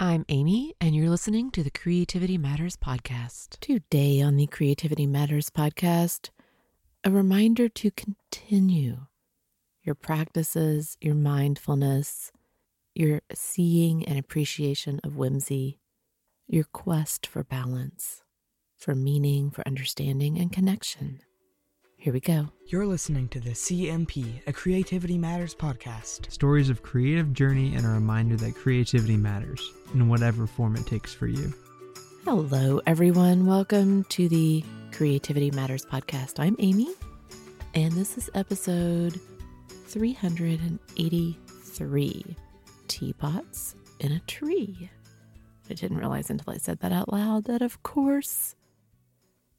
I'm Amy, and you're listening to the Creativity Matters podcast. Today on the Creativity Matters podcast, a reminder to continue your practices, your mindfulness, your seeing and appreciation of whimsy, your quest for balance, for meaning, for understanding, and connection. Here we go. You're listening to the CMP, a Creativity Matters podcast. Stories of creative journey and a reminder that creativity matters in whatever form it takes for you. Hello, everyone. Welcome to the Creativity Matters podcast. I'm Amy, and this is episode 383 Teapots in a Tree. I didn't realize until I said that out loud that, of course,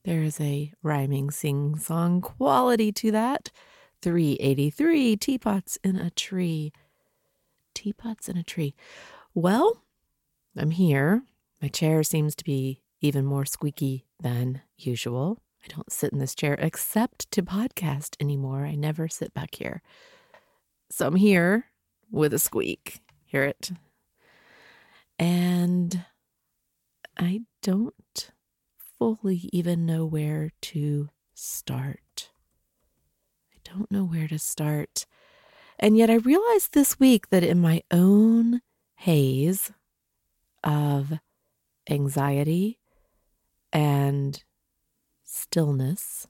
there is a rhyming sing song quality to that. 383 teapots in a tree. Teapots in a tree. Well, I'm here. My chair seems to be even more squeaky than usual. I don't sit in this chair except to podcast anymore. I never sit back here. So I'm here with a squeak. Hear it? And I don't fully even know where to start. I don't know where to start. And yet I realized this week that in my own haze of anxiety and stillness,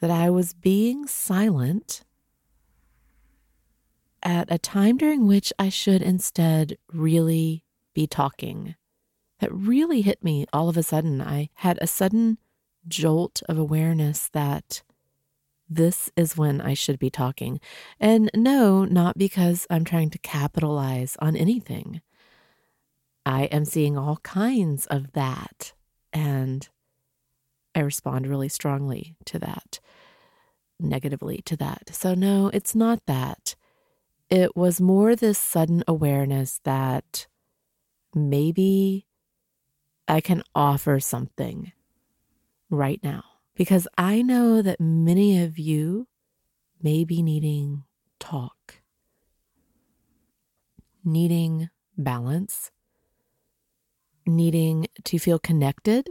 that I was being silent at a time during which I should instead really be talking that really hit me all of a sudden. I had a sudden jolt of awareness that this is when I should be talking. And no, not because I'm trying to capitalize on anything. I am seeing all kinds of that. And I respond really strongly to that, negatively to that. So, no, it's not that. It was more this sudden awareness that maybe I can offer something right now because I know that many of you may be needing talk, needing balance, needing to feel connected,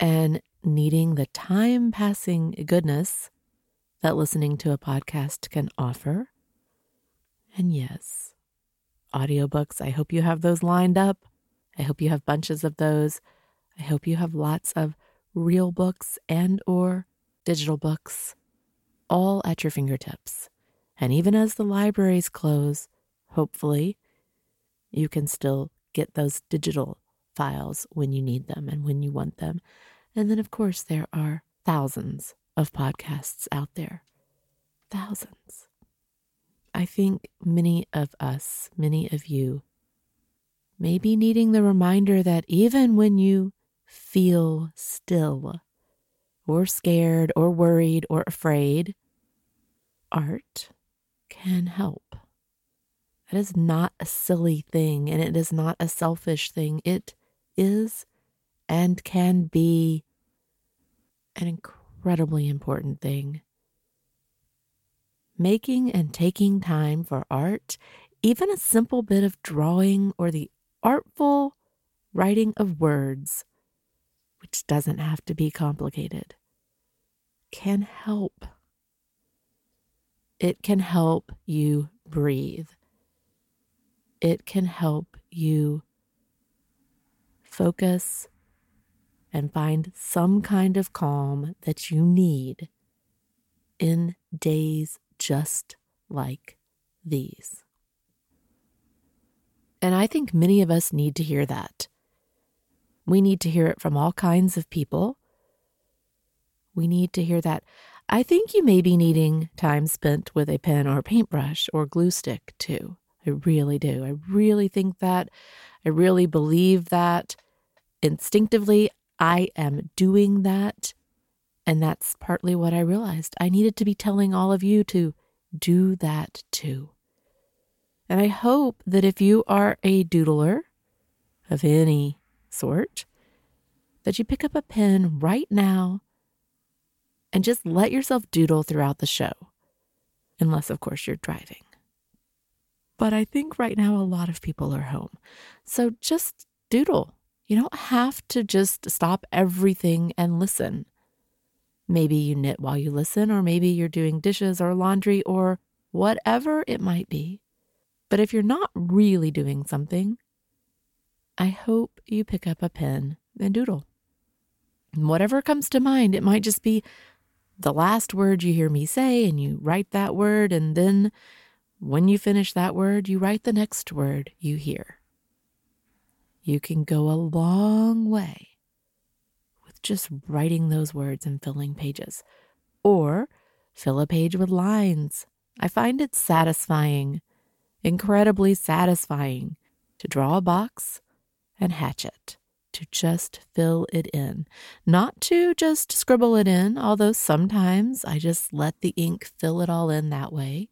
and needing the time passing goodness that listening to a podcast can offer. And yes, audiobooks, I hope you have those lined up. I hope you have bunches of those. I hope you have lots of real books and or digital books all at your fingertips. And even as the libraries close, hopefully you can still get those digital files when you need them and when you want them. And then of course there are thousands of podcasts out there. Thousands. I think many of us, many of you maybe needing the reminder that even when you feel still, or scared, or worried, or afraid, art can help. That is not a silly thing, and it is not a selfish thing. It is and can be an incredibly important thing. Making and taking time for art, even a simple bit of drawing or the artful writing of words, which doesn't have to be complicated, can help. It can help you breathe. It can help you focus and find some kind of calm that you need in days just like these. And I think many of us need to hear that. We need to hear it from all kinds of people. We need to hear that. I think you may be needing time spent with a pen or paintbrush or glue stick too. I really do. I really think that. I really believe that. Instinctively, I am doing that. And that's partly what I realized. I needed to be telling all of you to do that too. And I hope that if you are a doodler of any sort, that you pick up a pen right now and just let yourself doodle throughout the show. Unless, of course, you're driving. but I think right now a lot of people are home. So just doodle. You don't have to just stop everything and listen. Maybe you knit while you listen, or maybe you're doing dishes or laundry or whatever it might be. But if you're not really doing something, I hope you pick up a pen and doodle. whatever comes to mind, it might just be the last word you hear me say, and you write that word, and then when you finish that word, you write the next word you hear. You can go a long way with just writing those words and filling pages, or fill a page with lines. I find it satisfying, incredibly satisfying, to draw a box and hatch it, to just fill it in. Not to just scribble it in, although sometimes I just let the ink fill it all in that way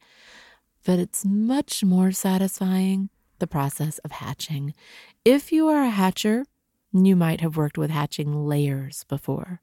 but it's much more satisfying the process of hatching. If you are a hatcher, you might have worked with hatching layers before.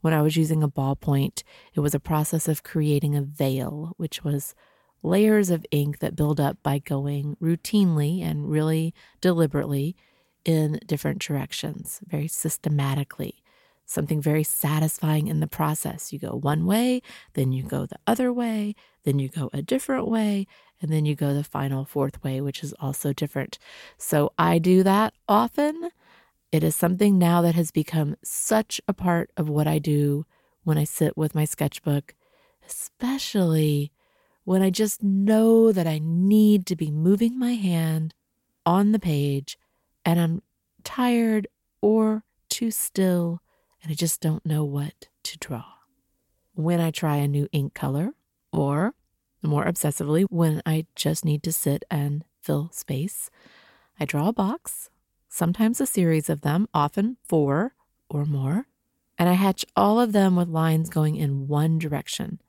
When I was using a ballpoint, it was a process of creating a veil, which was layers of ink that build up by going routinely and really deliberately in different directions, very systematically something very satisfying in the process. You go one way, then you go the other way, then you go a different way, and then you go the final fourth way, which is also different. So I do that often. It is something now that has become such a part of what I do when I sit with my sketchbook, especially when I just know that I need to be moving my hand on the page and I'm tired or too still and I just don't know what to draw. When I try a new ink color, or more obsessively, when I just need to sit and fill space, I draw a box, sometimes a series of them, often four or more, and I hatch all of them with lines going in one direction.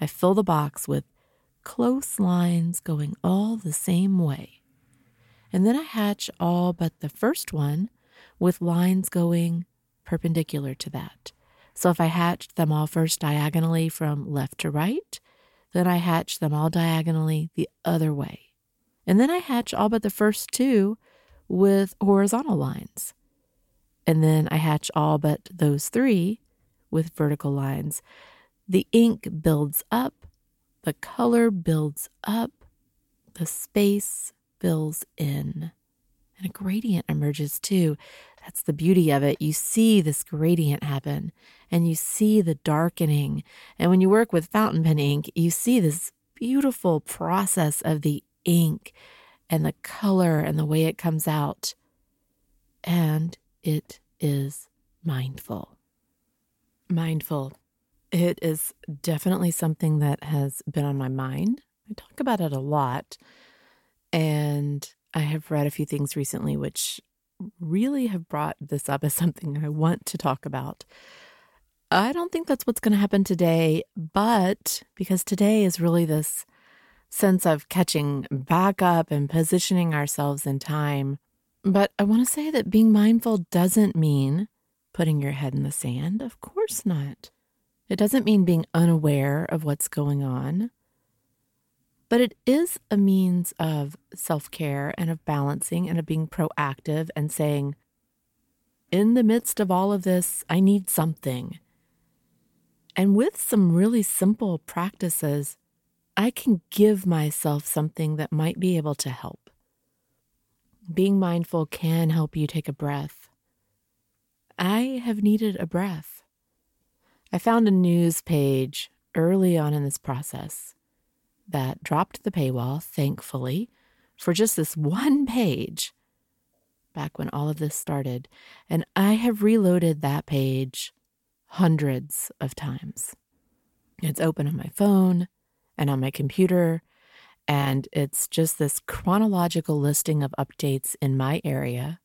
I fill the box with close lines going all the same way. And then I hatch all but the first one with lines going perpendicular to that. So if I hatched them all first diagonally from left to right, then I hatch them all diagonally the other way. And then I hatch all but the first two with horizontal lines. And then I hatch all but those three with vertical lines. The ink builds up, the color builds up, the space fills in, and a gradient emerges too. That's the beauty of it. You see this gradient happen and you see the darkening. And when you work with fountain pen ink, you see this beautiful process of the ink and the color and the way it comes out. And it is mindful. Mindful. It is definitely something that has been on my mind. I talk about it a lot. And I have read a few things recently which really have brought this up as something I want to talk about. I don't think that's what's going to happen today, but because today is really this sense of catching back up and positioning ourselves in time. But I want to say that being mindful doesn't mean putting your head in the sand. Of course not. It doesn't mean being unaware of what's going on but it is a means of self care and of balancing and of being proactive and saying, in the midst of all of this, I need something. And with some really simple practices, I can give myself something that might be able to help. Being mindful can help you take a breath. I have needed a breath. I found a news page early on in this process that dropped the paywall, thankfully, for just this one page back when all of this started. And I have reloaded that page hundreds of times. It's open on my phone and on my computer, and it's just this chronological listing of updates in my area.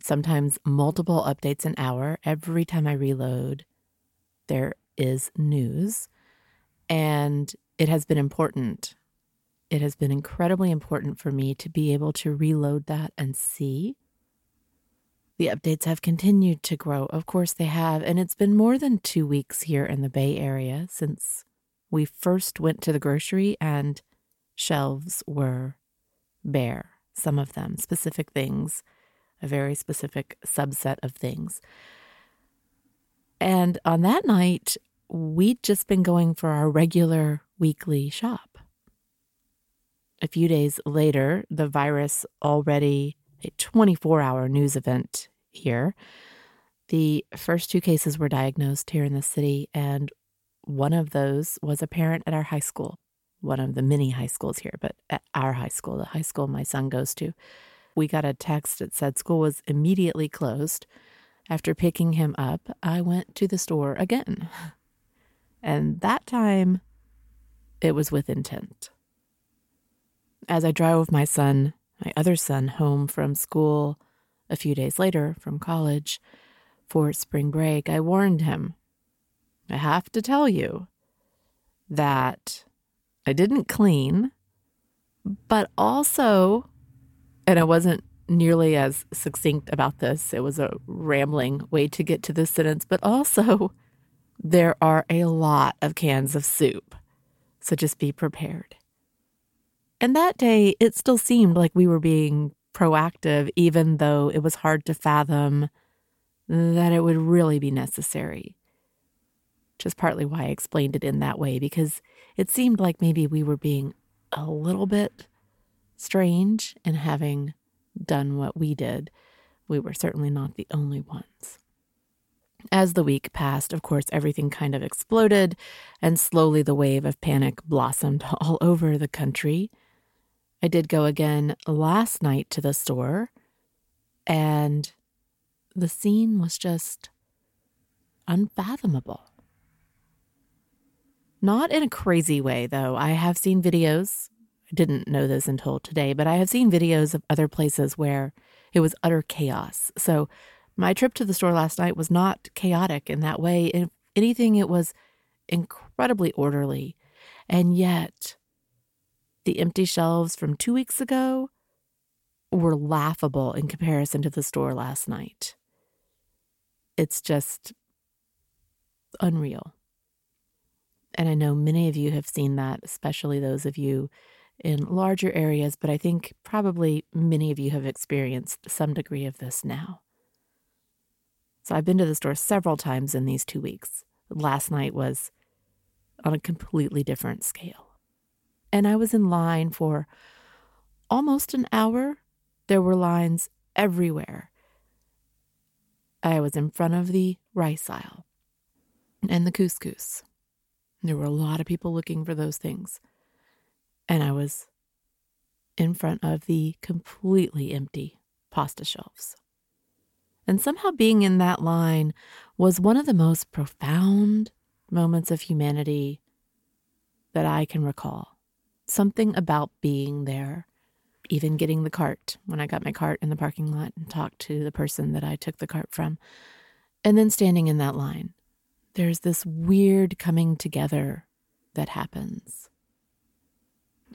Sometimes multiple updates an hour. Every time I reload, there is news. And it has been important. It has been incredibly important for me to be able to reload that and see. The updates have continued to grow. Of course, they have. And it's been more than two weeks here in the Bay Area since we first went to the grocery and shelves were bare, some of them, specific things, a very specific subset of things. And on that night, we'd just been going for our regular weekly shop. A few days later, the virus already a 24 hour news event here. The first two cases were diagnosed here in the city, and one of those was a parent at our high school, one of the many high schools here, but at our high school, the high school my son goes to. We got a text that said school was immediately closed. After picking him up, I went to the store again. And that time, it was with intent. As I drove my son, my other son, home from school a few days later from college for spring break, I warned him I have to tell you that I didn't clean, but also, and I wasn't nearly as succinct about this, it was a rambling way to get to this sentence, but also, there are a lot of cans of soup. So just be prepared. And that day, it still seemed like we were being proactive, even though it was hard to fathom that it would really be necessary. Which is partly why I explained it in that way, because it seemed like maybe we were being a little bit strange in having done what we did. We were certainly not the only ones. As the week passed, of course, everything kind of exploded, and slowly the wave of panic blossomed all over the country. I did go again last night to the store, and the scene was just unfathomable. Not in a crazy way, though. I have seen videos. Didn't know this until today, but I have seen videos of other places where it was utter chaos. So my trip to the store last night was not chaotic in that way. If anything, it was incredibly orderly. And yet, the empty shelves from two weeks ago were laughable in comparison to the store last night. It's just unreal. And I know many of you have seen that, especially those of you in larger areas, but I think probably many of you have experienced some degree of this now. So I've been to the store several times in these two weeks. Last night was on a completely different scale. And I was in line for almost an hour. There were lines everywhere. I was in front of the rice aisle and the couscous. There were a lot of people looking for those things. And I was in front of the completely empty pasta shelves. And somehow being in that line was one of the most profound moments of humanity that I can recall. Something about being there, even getting the cart when I got my cart in the parking lot and talked to the person that I took the cart from, and then standing in that line. There's this weird coming together that happens.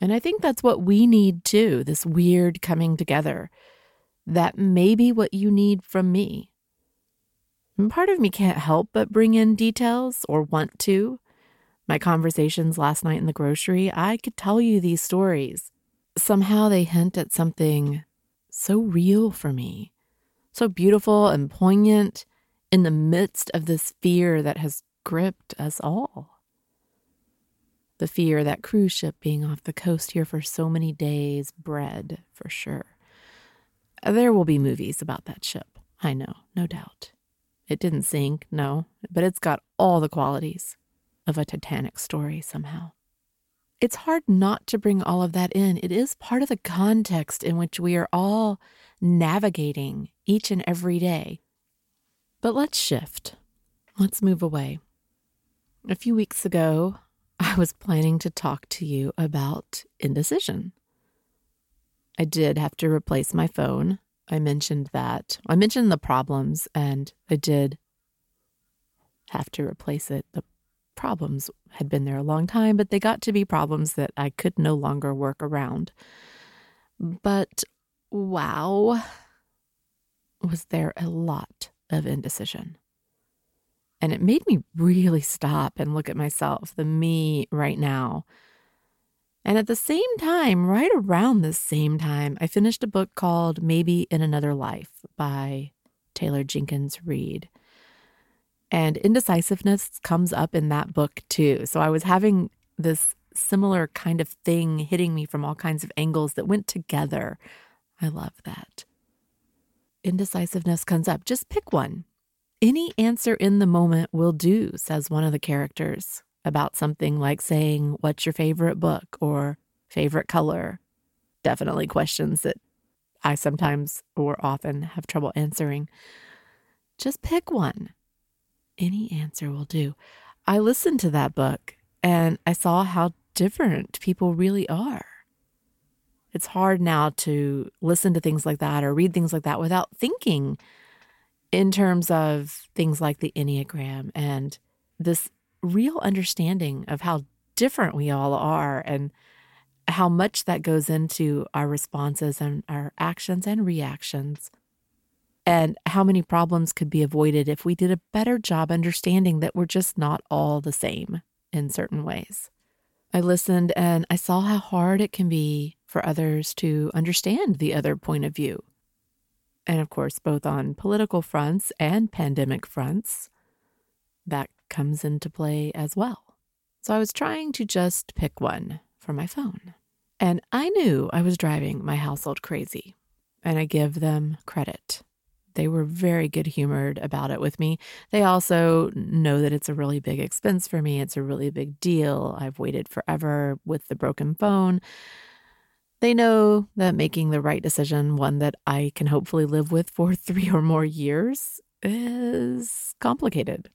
And I think that's what we need too this weird coming together that may be what you need from me. And part of me can't help but bring in details or want to. My conversations last night in the grocery, I could tell you these stories. Somehow they hint at something so real for me, so beautiful and poignant in the midst of this fear that has gripped us all. The fear that cruise ship being off the coast here for so many days bred, for sure. There will be movies about that ship. I know, no doubt. It didn't sink, no, but it's got all the qualities of a Titanic story somehow. It's hard not to bring all of that in. It is part of the context in which we are all navigating each and every day. But let's shift. Let's move away. A few weeks ago, I was planning to talk to you about indecision. I did have to replace my phone. I mentioned that. I mentioned the problems, and I did have to replace it. The problems had been there a long time, but they got to be problems that I could no longer work around. But wow, was there a lot of indecision. And it made me really stop and look at myself, the me right now, And at the same time, right around the same time, I finished a book called Maybe in Another Life by Taylor Jenkins Reid. And indecisiveness comes up in that book too. So I was having this similar kind of thing hitting me from all kinds of angles that went together. I love that. Indecisiveness comes up. Just pick one. Any answer in the moment will do, says one of the characters about something like saying, What's your favorite book or favorite color? Definitely questions that I sometimes or often have trouble answering. Just pick one. Any answer will do. I listened to that book and I saw how different people really are. It's hard now to listen to things like that or read things like that without thinking in terms of things like the Enneagram and this real understanding of how different we all are and how much that goes into our responses and our actions and reactions, and how many problems could be avoided if we did a better job understanding that we're just not all the same in certain ways. I listened and I saw how hard it can be for others to understand the other point of view. And of course, both on political fronts and pandemic fronts, that comes into play as well. So I was trying to just pick one for my phone. And I knew I was driving my household crazy, and I give them credit. They were very good humored about it with me. They also know that it's a really big expense for me. It's a really big deal. I've waited forever with the broken phone. They know that making the right decision, one that I can hopefully live with for three or more years, is complicated.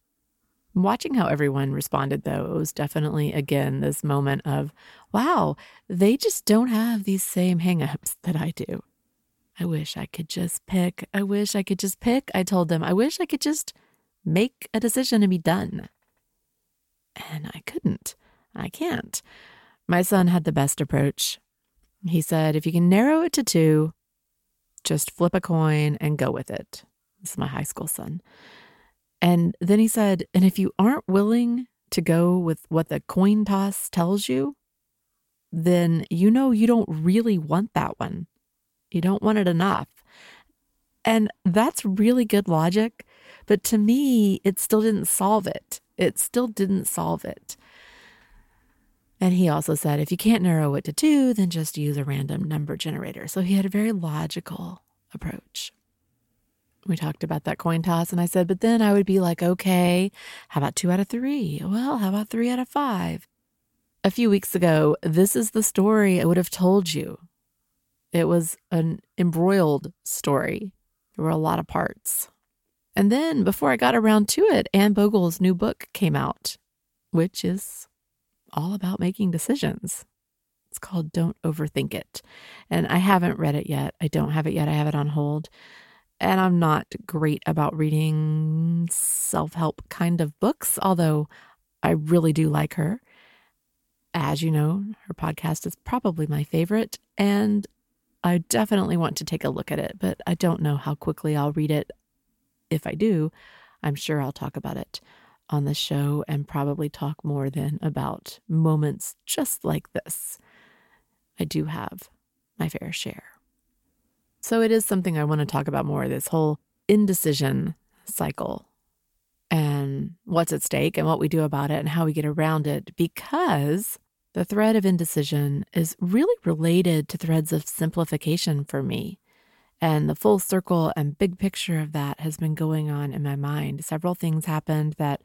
Watching how everyone responded, though, it was definitely, again, this moment of, wow, they just don't have these same hangups that I do. I wish I could just pick. I wish I could just pick. I told them, I wish I could just make a decision and be done. And I couldn't. I can't. My son had the best approach. He said, if you can narrow it to two, just flip a coin and go with it. This is my high school son. And then he said, and if you aren't willing to go with what the coin toss tells you, then you know you don't really want that one. You don't want it enough. And that's really good logic. But to me, it still didn't solve it. It still didn't solve it. And he also said, if you can't narrow it to two, then just use a random number generator. So he had a very logical approach we talked about that coin toss, and I said, but then I would be like, okay, how about two out of three? Well, how about three out of five? A few weeks ago, this is the story I would have told you. It was an embroiled story. There were a lot of parts. And then, before I got around to it, Anne Bogel's new book came out, which is all about making decisions. It's called Don't Overthink It. And I haven't read it yet. I don't have it yet. I have it on hold. And I'm not great about reading self help kind of books, although I really do like her. As you know, her podcast is probably my favorite, and I definitely want to take a look at it, but I don't know how quickly I'll read it. If I do, I'm sure I'll talk about it on the show and probably talk more than about moments just like this. I do have my fair share. So it is something I want to talk about more this whole indecision cycle and what's at stake and what we do about it and how we get around it because the thread of indecision is really related to threads of simplification for me. And the full circle and big picture of that has been going on in my mind. Several things happened that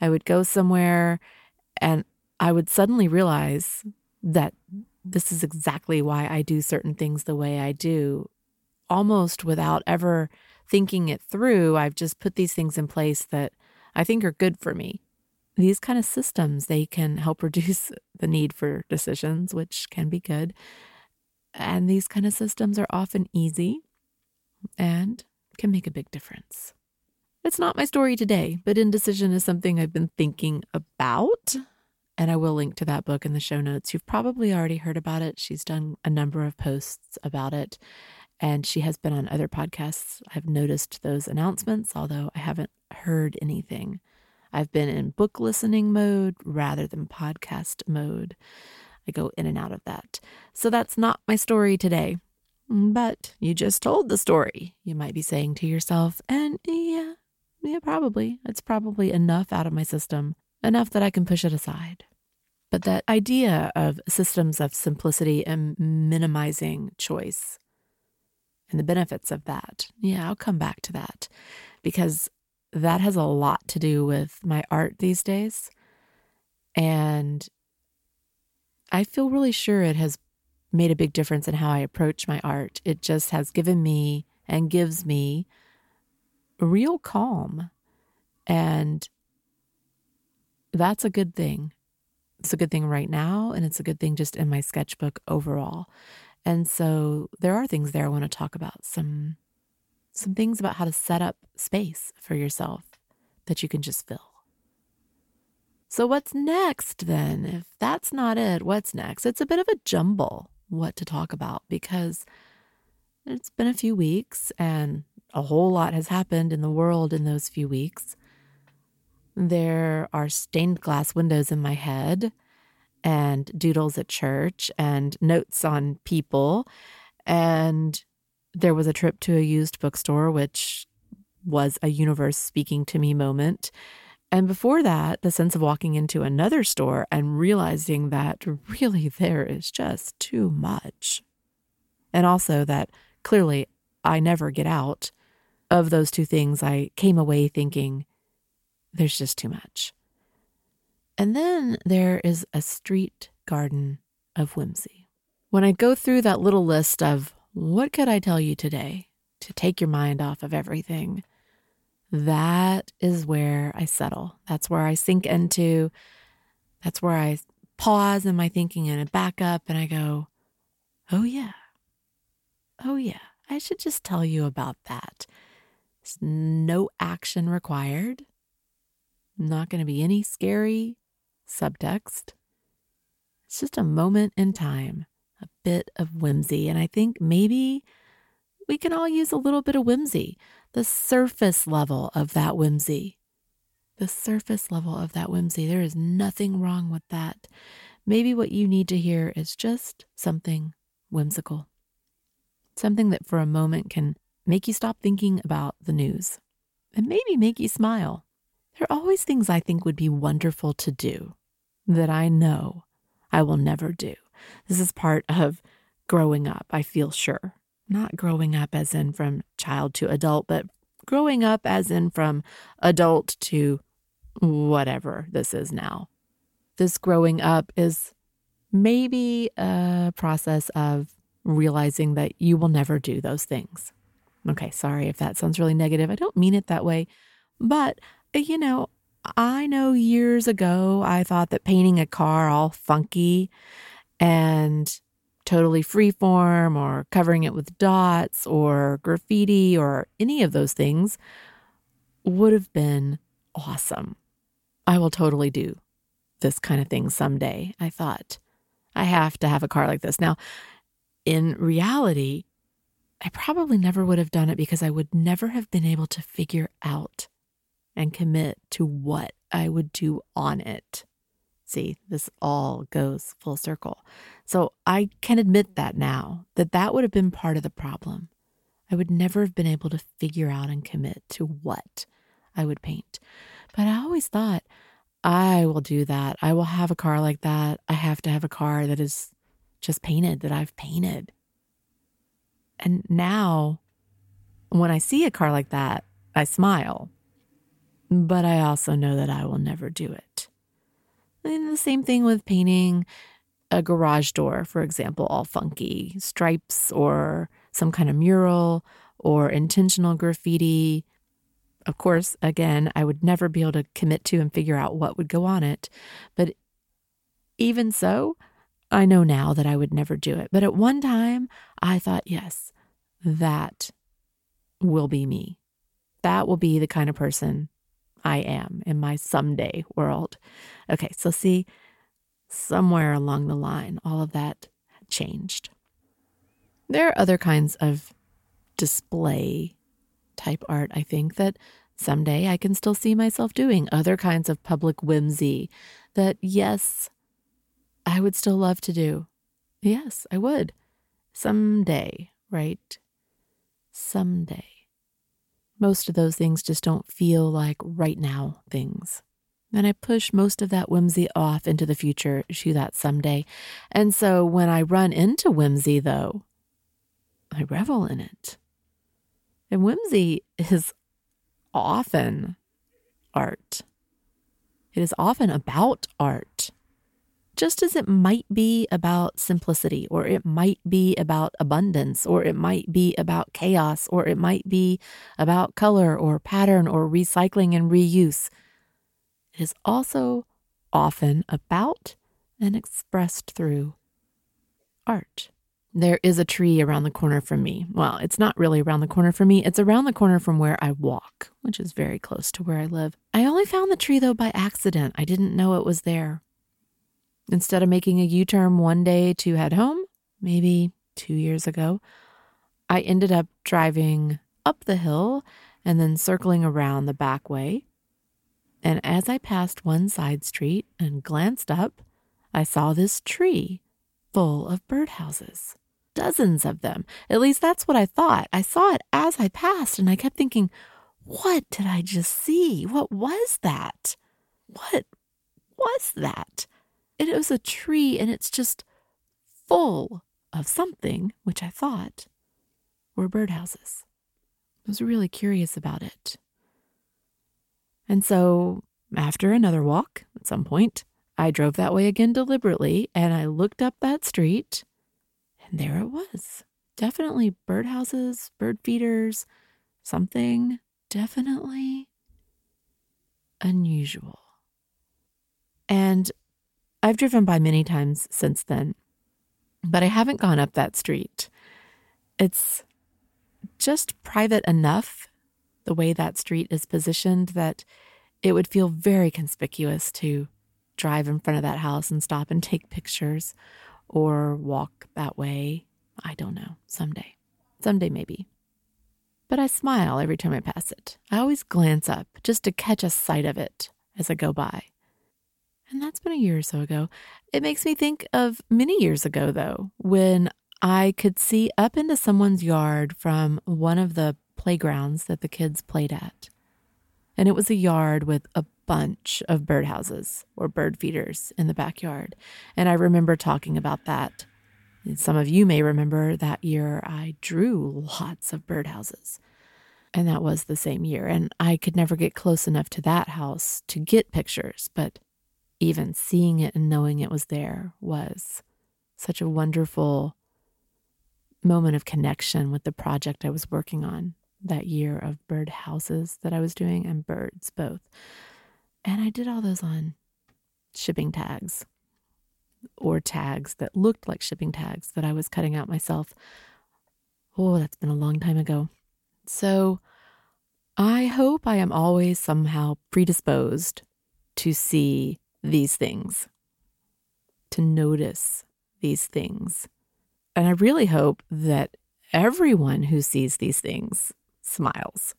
I would go somewhere and I would suddenly realize that this is exactly why I do certain things the way I do almost without ever thinking it through, I've just put these things in place that I think are good for me. These kind of systems, they can help reduce the need for decisions, which can be good. And these kind of systems are often easy and can make a big difference. It's not my story today, but indecision is something I've been thinking about. And I will link to that book in the show notes. You've probably already heard about it. She's done a number of posts about it and she has been on other podcasts. I've noticed those announcements, although I haven't heard anything. I've been in book listening mode rather than podcast mode. I go in and out of that. So that's not my story today. Mm, but you just told the story, you might be saying to yourself. And yeah, yeah, probably. It's probably enough out of my system, enough that I can push it aside. But that idea of systems of simplicity and minimizing choice and the benefits of that, yeah, I'll come back to that because that has a lot to do with my art these days. And I feel really sure it has made a big difference in how I approach my art. It just has given me and gives me real calm. And that's a good thing. It's a good thing right now, and it's a good thing just in my sketchbook overall. And so there are things there I want to talk about some some things about how to set up space for yourself that you can just fill. So what's next then? If that's not it, what's next? It's a bit of a jumble what to talk about because it's been a few weeks and a whole lot has happened in the world in those few weeks. There are stained glass windows in my head and doodles at church and notes on people. And there was a trip to a used bookstore, which was a universe speaking to me moment. And before that, the sense of walking into another store and realizing that really there is just too much. And also that clearly I never get out of those two things. I came away thinking there's just too much. And then there is a street garden of whimsy. When I go through that little list of what could I tell you today to take your mind off of everything, that is where I settle. That's where I sink into. That's where I pause in my thinking and I back up and I go, oh, yeah. Oh, yeah. I should just tell you about that. There's no action required. Not going to be any scary subtext. It's just a moment in time, a bit of whimsy. And I think maybe we can all use a little bit of whimsy the surface level of that whimsy. The surface level of that whimsy. There is nothing wrong with that. Maybe what you need to hear is just something whimsical, something that for a moment can make you stop thinking about the news and maybe make you smile. There are always things I think would be wonderful to do that I know I will never do. This is part of growing up, I feel sure not growing up as in from child to adult, but growing up as in from adult to whatever this is now. This growing up is maybe a process of realizing that you will never do those things. Okay, sorry if that sounds really negative. I don't mean it that way. But, you know, I know years ago I thought that painting a car all funky and totally freeform or covering it with dots or graffiti or any of those things would have been awesome. I will totally do this kind of thing someday. I thought, I have to have a car like this. Now, in reality, I probably never would have done it because I would never have been able to figure out and commit to what I would do on it. See, this all goes full circle. So I can admit that now, that that would have been part of the problem. I would never have been able to figure out and commit to what I would paint. But I always thought, I will do that. I will have a car like that. I have to have a car that is just painted, that I've painted. And now, when I see a car like that, I smile. But I also know that I will never do it. And the same thing with painting a garage door, for example, all funky stripes or some kind of mural or intentional graffiti. Of course, again, I would never be able to commit to and figure out what would go on it. But even so, I know now that I would never do it. But at one time, I thought, yes, that will be me. That will be the kind of person I am in my someday world. Okay, so see, somewhere along the line, all of that changed. There are other kinds of display type art, I think, that someday I can still see myself doing. Other kinds of public whimsy that, yes, I would still love to do. Yes, I would. Someday, right? Someday. Most of those things just don't feel like right now things. And I push most of that whimsy off into the future to that someday. And so when I run into whimsy, though, I revel in it. And whimsy is often art. It is often about art, just as it might be about simplicity, or it might be about abundance, or it might be about chaos, or it might be about color or pattern or recycling and reuse. It is also often about and expressed through art. There is a tree around the corner from me. Well, it's not really around the corner from me, it's around the corner from where I walk, which is very close to where I live. I only found the tree though by accident. I didn't know it was there. Instead of making a U turn one day to head home, maybe two years ago, I ended up driving up the hill and then circling around the back way and as I passed one side street and glanced up, I saw this tree full of birdhouses. Dozens of them. At least that's what I thought. I saw it as I passed, and I kept thinking, what did I just see? What was that? What was that? It was a tree, and it's just full of something, which I thought were birdhouses. I was really curious about it. And so, after another walk at some point, I drove that way again deliberately and I looked up that street, and there it was. Definitely birdhouses, bird feeders, something definitely unusual. And I've driven by many times since then, but I haven't gone up that street. It's just private enough the way that street is positioned that it would feel very conspicuous to drive in front of that house and stop and take pictures or walk that way. I don't know. Someday. Someday, maybe. But I smile every time I pass it. I always glance up just to catch a sight of it as I go by. And that's been a year or so ago. It makes me think of many years ago, though, when I could see up into someone's yard from one of the playgrounds that the kids played at. And it was a yard with a bunch of birdhouses or bird feeders in the backyard. And I remember talking about that. And some of you may remember that year I drew lots of birdhouses. And that was the same year. And I could never get close enough to that house to get pictures, but even seeing it and knowing it was there was such a wonderful moment of connection with the project I was working on that year of bird houses that I was doing and birds both. And I did all those on shipping tags or tags that looked like shipping tags that I was cutting out myself. Oh, that's been a long time ago. So I hope I am always somehow predisposed to see these things, to notice these things. And I really hope that everyone who sees these things smiles.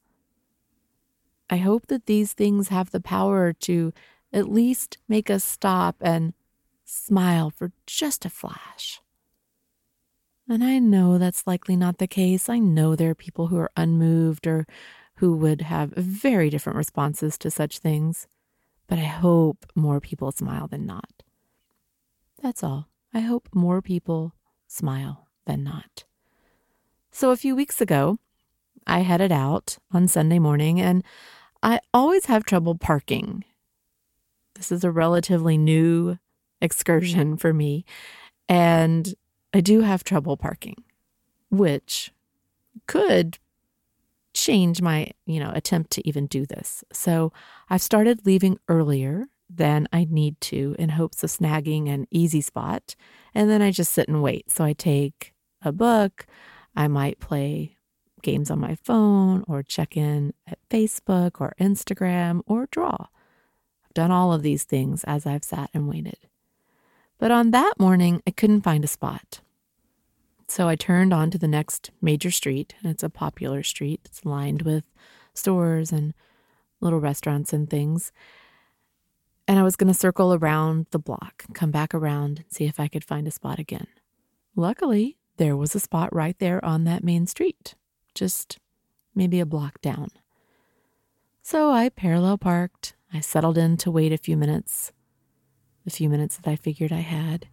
I hope that these things have the power to at least make us stop and smile for just a flash. And I know that's likely not the case. I know there are people who are unmoved or who would have very different responses to such things. But I hope more people smile than not. That's all. I hope more people smile than not. So a few weeks ago, I headed out on Sunday morning and I always have trouble parking. This is a relatively new excursion for me, and I do have trouble parking, which could change my, you know, attempt to even do this. So I've started leaving earlier than I need to in hopes of snagging an easy spot, and then I just sit and wait. So I take a book, I might play games on my phone or check in at Facebook or Instagram or draw. I've done all of these things as I've sat and waited. But on that morning, I couldn't find a spot. So I turned onto the next major street, and it's a popular street. It's lined with stores and little restaurants and things. And I was going to circle around the block, come back around, and see if I could find a spot again. Luckily, there was a spot right there on that main street, just maybe a block down. So I parallel parked. I settled in to wait a few minutes, the few minutes that I figured I had.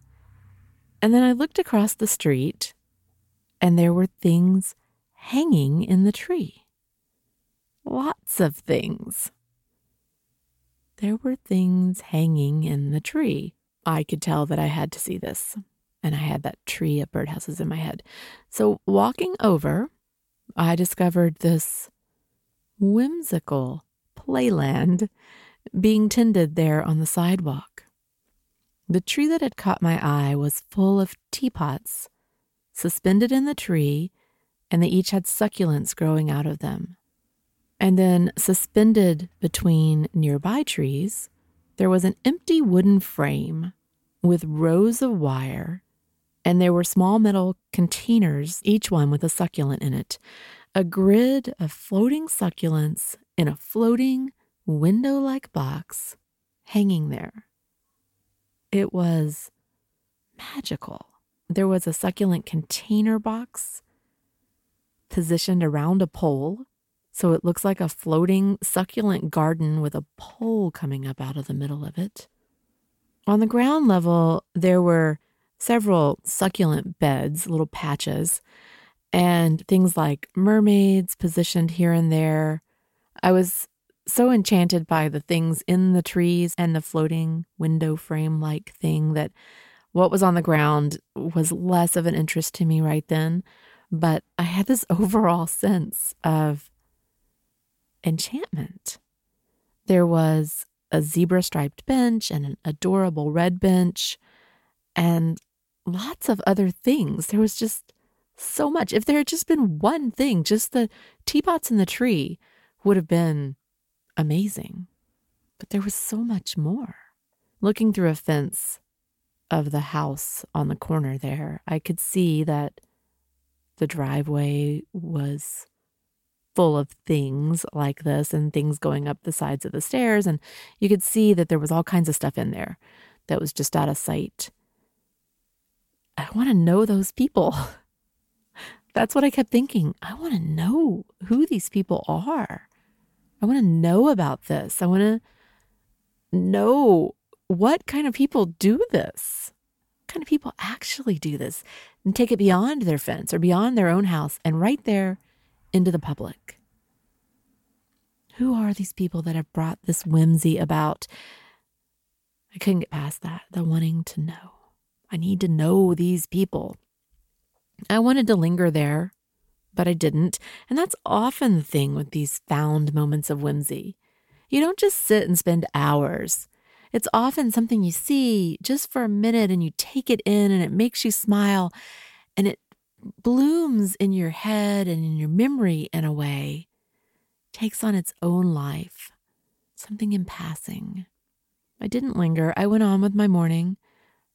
And then I looked across the street, and there were things hanging in the tree. Lots of things. There were things hanging in the tree. I could tell that I had to see this, and I had that tree of birdhouses in my head. So, walking over, I discovered this whimsical playland being tended there on the sidewalk. The tree that had caught my eye was full of teapots suspended in the tree, and they each had succulents growing out of them. And then, suspended between nearby trees, there was an empty wooden frame with rows of wire, and there were small metal containers, each one with a succulent in it. A grid of floating succulents in a floating, window like box hanging there. It was magical. There was a succulent container box positioned around a pole, so it looks like a floating succulent garden with a pole coming up out of the middle of it. On the ground level, there were several succulent beds, little patches, and things like mermaids positioned here and there. I was so enchanted by the things in the trees and the floating window frame like thing that what was on the ground was less of an interest to me right then. But I had this overall sense of enchantment. There was a zebra striped bench and an adorable red bench and lots of other things. There was just so much. If there had just been one thing, just the teapots in the tree would have been amazing. But there was so much more. Looking through a fence of the house on the corner there, I could see that the driveway was full of things like this and things going up the sides of the stairs. And you could see that there was all kinds of stuff in there that was just out of sight. I want to know those people. That's what I kept thinking. I want to know who these people are. I want to know about this. I want to know what kind of people do this. What kind of people actually do this and take it beyond their fence or beyond their own house and right there into the public. Who are these people that have brought this whimsy about? I couldn't get past that, the wanting to know. I need to know these people. I wanted to linger there but I didn't. And that's often the thing with these found moments of whimsy. You don't just sit and spend hours. It's often something you see just for a minute and you take it in and it makes you smile and it blooms in your head and in your memory in a way, takes on its own life, something in passing. I didn't linger. I went on with my morning.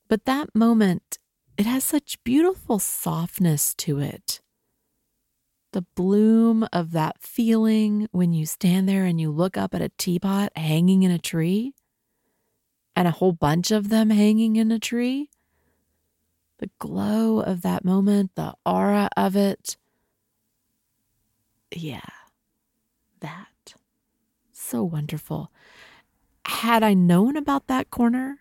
But that moment, it has such beautiful softness to it the bloom of that feeling when you stand there and you look up at a teapot hanging in a tree and a whole bunch of them hanging in a tree. The glow of that moment, the aura of it. Yeah, that. So wonderful. Had I known about that corner,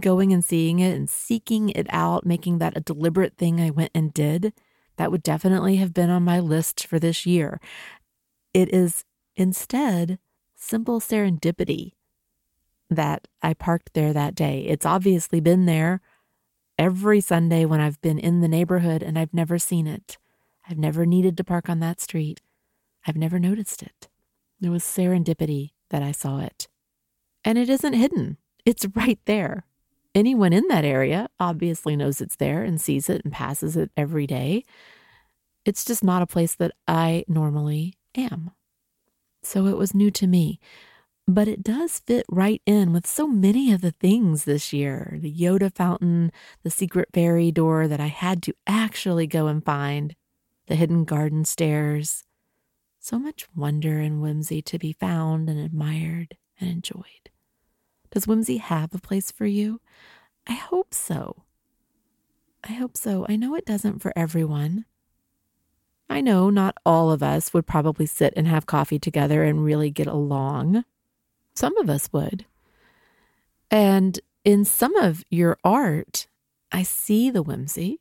going and seeing it and seeking it out, making that a deliberate thing I went and did, that would definitely have been on my list for this year. It is instead simple serendipity that I parked there that day. It's obviously been there every Sunday when I've been in the neighborhood and I've never seen it. I've never needed to park on that street. I've never noticed it. It was serendipity that I saw it. And it isn't hidden, it's right there. Anyone in that area obviously knows it's there and sees it and passes it every day. It's just not a place that I normally am. So it was new to me. But it does fit right in with so many of the things this year the Yoda fountain, the secret fairy door that I had to actually go and find, the hidden garden stairs. So much wonder and whimsy to be found and admired. and enjoyed. Does whimsy have a place for you? I hope so. I hope so. I know it doesn't for everyone. I know not all of us would probably sit and have coffee together and really get along. Some of us would. And in some of your art, I see the whimsy.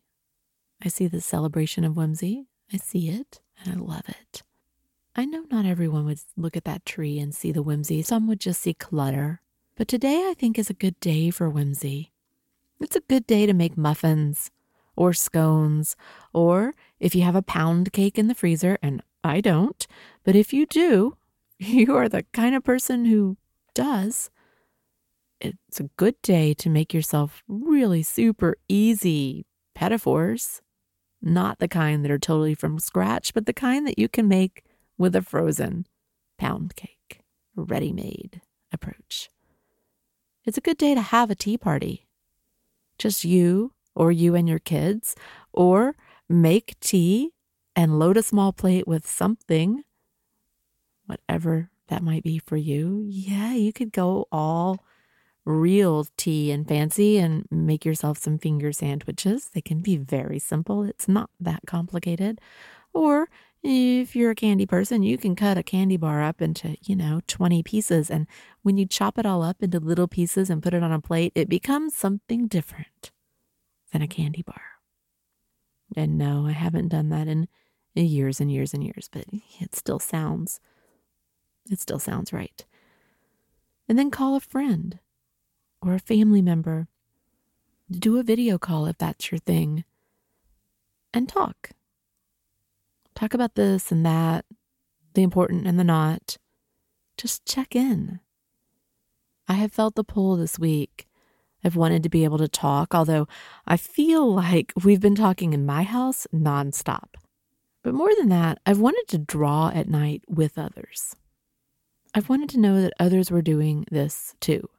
I see the celebration of whimsy. I see it and I love it. I know not everyone would look at that tree and see the whimsy. Some would just see clutter. But today I think is a good day for whimsy. It's a good day to make muffins or scones, or if you have a pound cake in the freezer, and I don't, but if you do, you are the kind of person who does. It's a good day to make yourself really super easy petit fours. Not the kind that are totally from scratch, but the kind that you can make with a frozen pound cake, ready made approach. It's a good day to have a tea party. Just you or you and your kids, or make tea and load a small plate with something, whatever that might be for you. Yeah, you could go all real tea and fancy and make yourself some finger sandwiches. They can be very simple, it's not that complicated. Or if you're a candy person, you can cut a candy bar up into, you know, 20 pieces. And when you chop it all up into little pieces and put it on a plate, it becomes something different than a candy bar. And no, I haven't done that in years and years and years, but it still sounds, it still sounds right. And then call a friend or a family member. Do a video call if that's your thing and talk talk about this and that, the important and the not. Just check in. I have felt the pull this week. I've wanted to be able to talk, although I feel like we've been talking in my house nonstop. But more than that, I've wanted to draw at night with others. I've wanted to know that others were doing this too.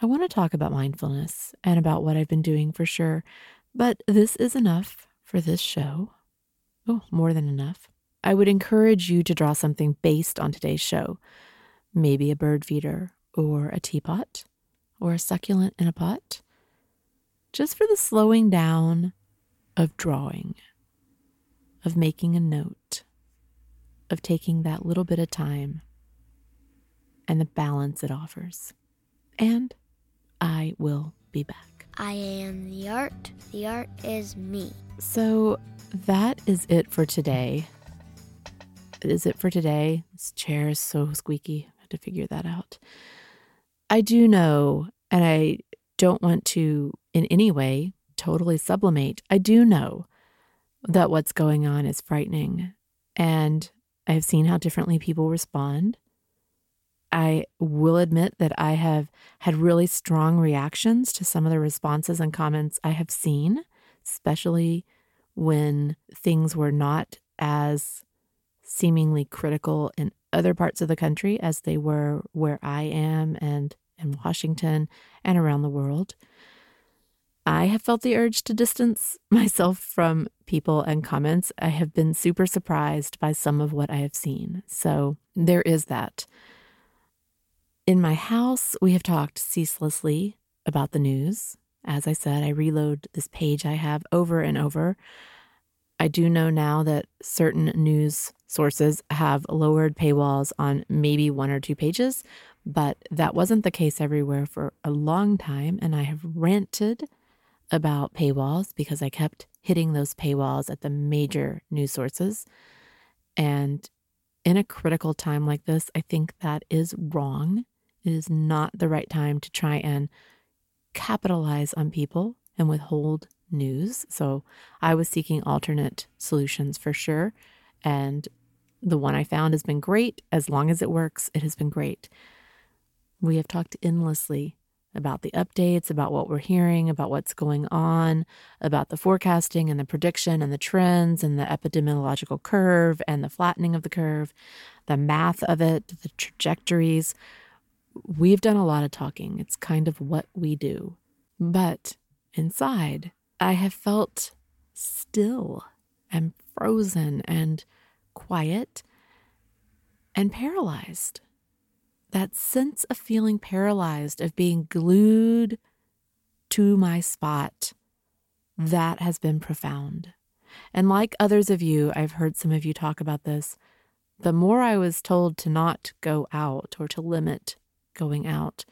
I want to talk about mindfulness and about what I've been doing for sure, but this is enough for this show. Oh, more than enough. I would encourage you to draw something based on today's show. Maybe a bird feeder, or a teapot, or a succulent in a pot. Just for the slowing down of drawing, of making a note, of taking that little bit of time and the balance it offers. And I will be back. I am the art. The art is me. So that is it for today. Is it for today? This chair is so squeaky. I have to figure that out. I do know, and I don't want to in any way totally sublimate. I do know that what's going on is frightening. And I've seen how differently people respond. I will admit that I have had really strong reactions to some of the responses and comments I have seen, especially when things were not as seemingly critical in other parts of the country as they were where I am and in Washington and around the world. I have felt the urge to distance myself from people and comments. I have been super surprised by some of what I have seen. So there is that. In my house, we have talked ceaselessly about the news. As I said, I reload this page I have over and over. I do know now that certain news sources have lowered paywalls on maybe one or two pages, but that wasn't the case everywhere for a long time. And I have ranted about paywalls because I kept hitting those paywalls at the major news sources. And in a critical time like this, I think that is wrong. It is not the right time to try and capitalize on people and withhold news. So I was seeking alternate solutions for sure. And the one I found has been great. As long as it works, it has been great. We have talked endlessly about the updates, about what we're hearing, about what's going on, about the forecasting and the prediction and the trends and the epidemiological curve and the flattening of the curve, the math of it, the trajectories. We've done a lot of talking. It's kind of what we do. But inside, I have felt still and frozen and quiet and paralyzed. that sense of feeling paralyzed, of being glued to my spot, that has been profound. And like others of you, I've heard some of you talk about this. The more I was told to not go out or to limit going out,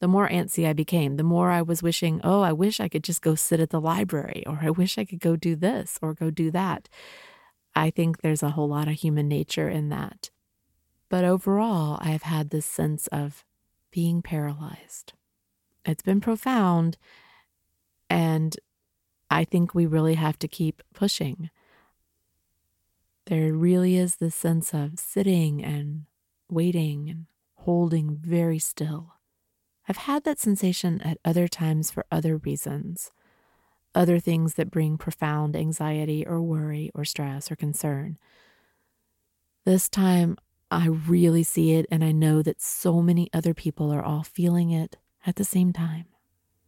the more antsy I became. The more I was wishing, oh, I wish I could just go sit at the library, or I wish I could go do this or go do that. I think there's a whole lot of human nature in that. But overall, I've had this sense of being paralyzed. It's been profound. And I think we really have to keep pushing. There really is this sense of sitting and waiting and holding very still. I've had that sensation at other times for other reasons, other things that bring profound anxiety or worry or stress or concern. This time, I really see it, and I know that so many other people are all feeling it at the same time.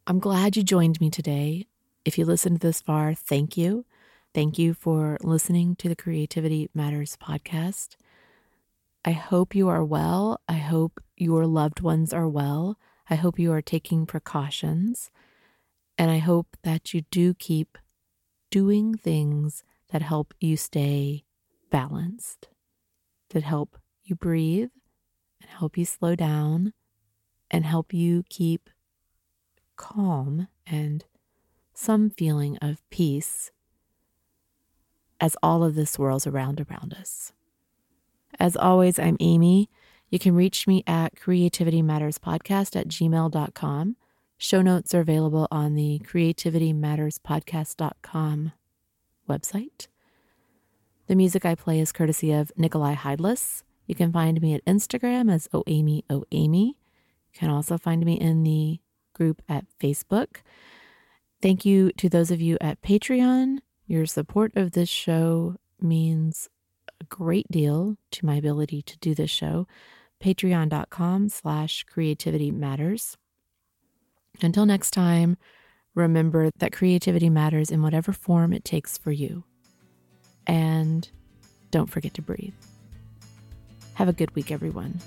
I'm glad you joined me today. If you listened this far, thank you. Thank you for listening to the Creativity Matters podcast. I hope you are well. I hope your loved ones are well. I hope you are taking precautions. And I hope that you do keep doing things that help you stay balanced, that help you breathe and help you slow down and help you keep calm and some feeling of peace as all of this swirls around around us. As always, I'm Amy. You can reach me at creativitymatterspodcast at gmail.com. Show notes are available on the creativitymatterspodcast.com website. The music I play is courtesy of Nicolai Heidlas. You can find me at Instagram as OAmy OAmy. You can also find me in the group at Facebook. Thank you to those of you at Patreon. Your support of this show means a great deal to my ability to do this show. Patreon.com slash creativity matters. Until next time, remember that creativity matters in whatever form it takes for you. And don't forget to breathe. Have a good week, everyone.